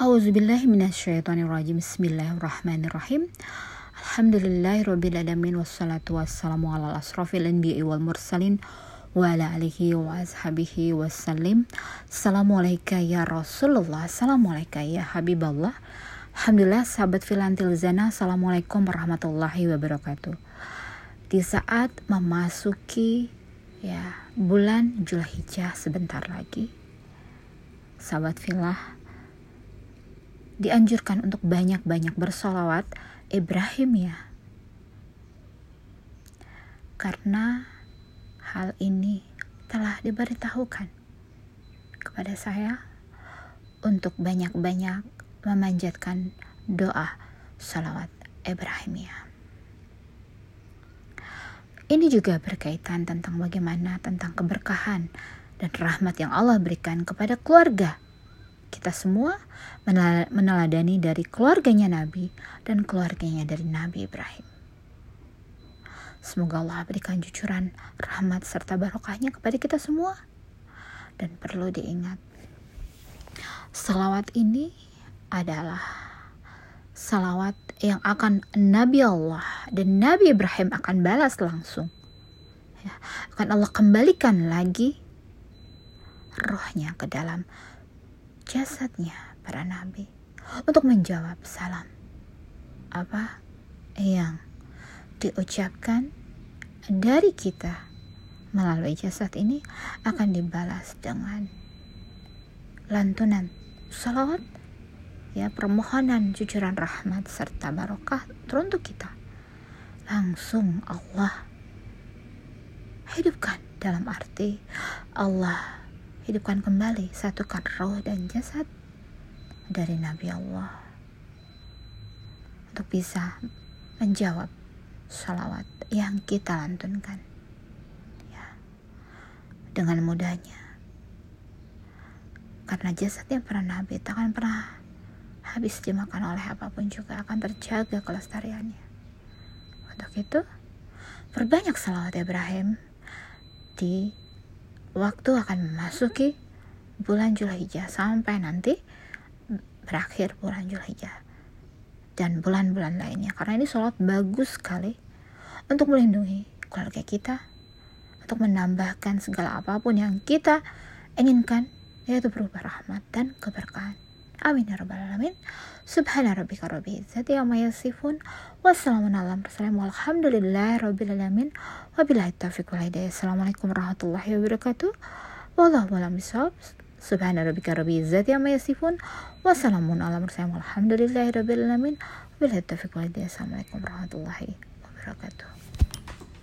Auzubillahiminasyaitonirrajim Bismillahirrahmanirrahim. Alhamdulillahirrabbilalamin Wassalatu wassalamu ala asrafil anbiya'i wal mursalin Wa ala alihi wa ashabihi wassalim. Assalamualaikum ya Rasulullah. Assalamualaikum ya Habiballah Alhamdulillah sahabat filantil zana Assalamualaikum warahmatullahi wabarakatuh. Di saat memasuki ya bulan Julhijjah sebentar lagi Sahabat filah dianjurkan untuk banyak-banyak bersolawat Ibrahim ya. Karena hal ini telah diberitahukan kepada saya untuk banyak-banyak memanjatkan doa salawat Ibrahim ya. Ini juga berkaitan tentang bagaimana tentang keberkahan dan rahmat yang Allah berikan kepada keluarga kita semua meneladani dari keluarganya Nabi dan keluarganya dari Nabi Ibrahim. Semoga Allah berikan jujuran, rahmat, serta barokahnya kepada kita semua. Dan perlu diingat, salawat ini adalah salawat yang akan Nabi Allah dan Nabi Ibrahim akan balas langsung. Ya, akan Allah kembalikan lagi rohnya ke dalam jasadnya para nabi untuk menjawab salam. Apa yang diucapkan dari kita melalui jasad ini akan dibalas dengan lantunan salawat ya permohonan jujuran rahmat serta barokah teruntuk kita. Langsung Allah hidupkan dalam arti Allah hidupkan kembali satukan roh dan jasad dari Nabi Allah. Untuk bisa menjawab salawat yang kita lantunkan. Ya. Dengan mudahnya. Karena jasadnya para nabi tak akan pernah habis dimakan oleh apa pun juga akan terjaga kelestariannya. Untuk itu perbanyak salawat Ibrahim di waktu akan memasuki bulan Julhijjah sampai nanti berakhir bulan Julhijjah dan bulan-bulan lainnya. Karena ini sholat bagus sekali untuk melindungi keluarga kita untuk menambahkan segala apa pun yang kita inginkan yaitu berupa rahmat dan keberkahan amin ya rabbal alamin subhana rabbika rabbil izzati amma yasifun wassalamun ala mursalin walhamdulillahi rabbil alamin wabillahi taufiq wal hidayah assalamualaikum warahmatullahi wabarakatuh wallahu a'lam bishawab subhana rabbika rabbil izzati amma yasifun wassalamun ala mursalin walhamdulillahi rabbil alamin wabillahi taufiq wal hidayah assalamualaikum warahmatullahi wabarakatuh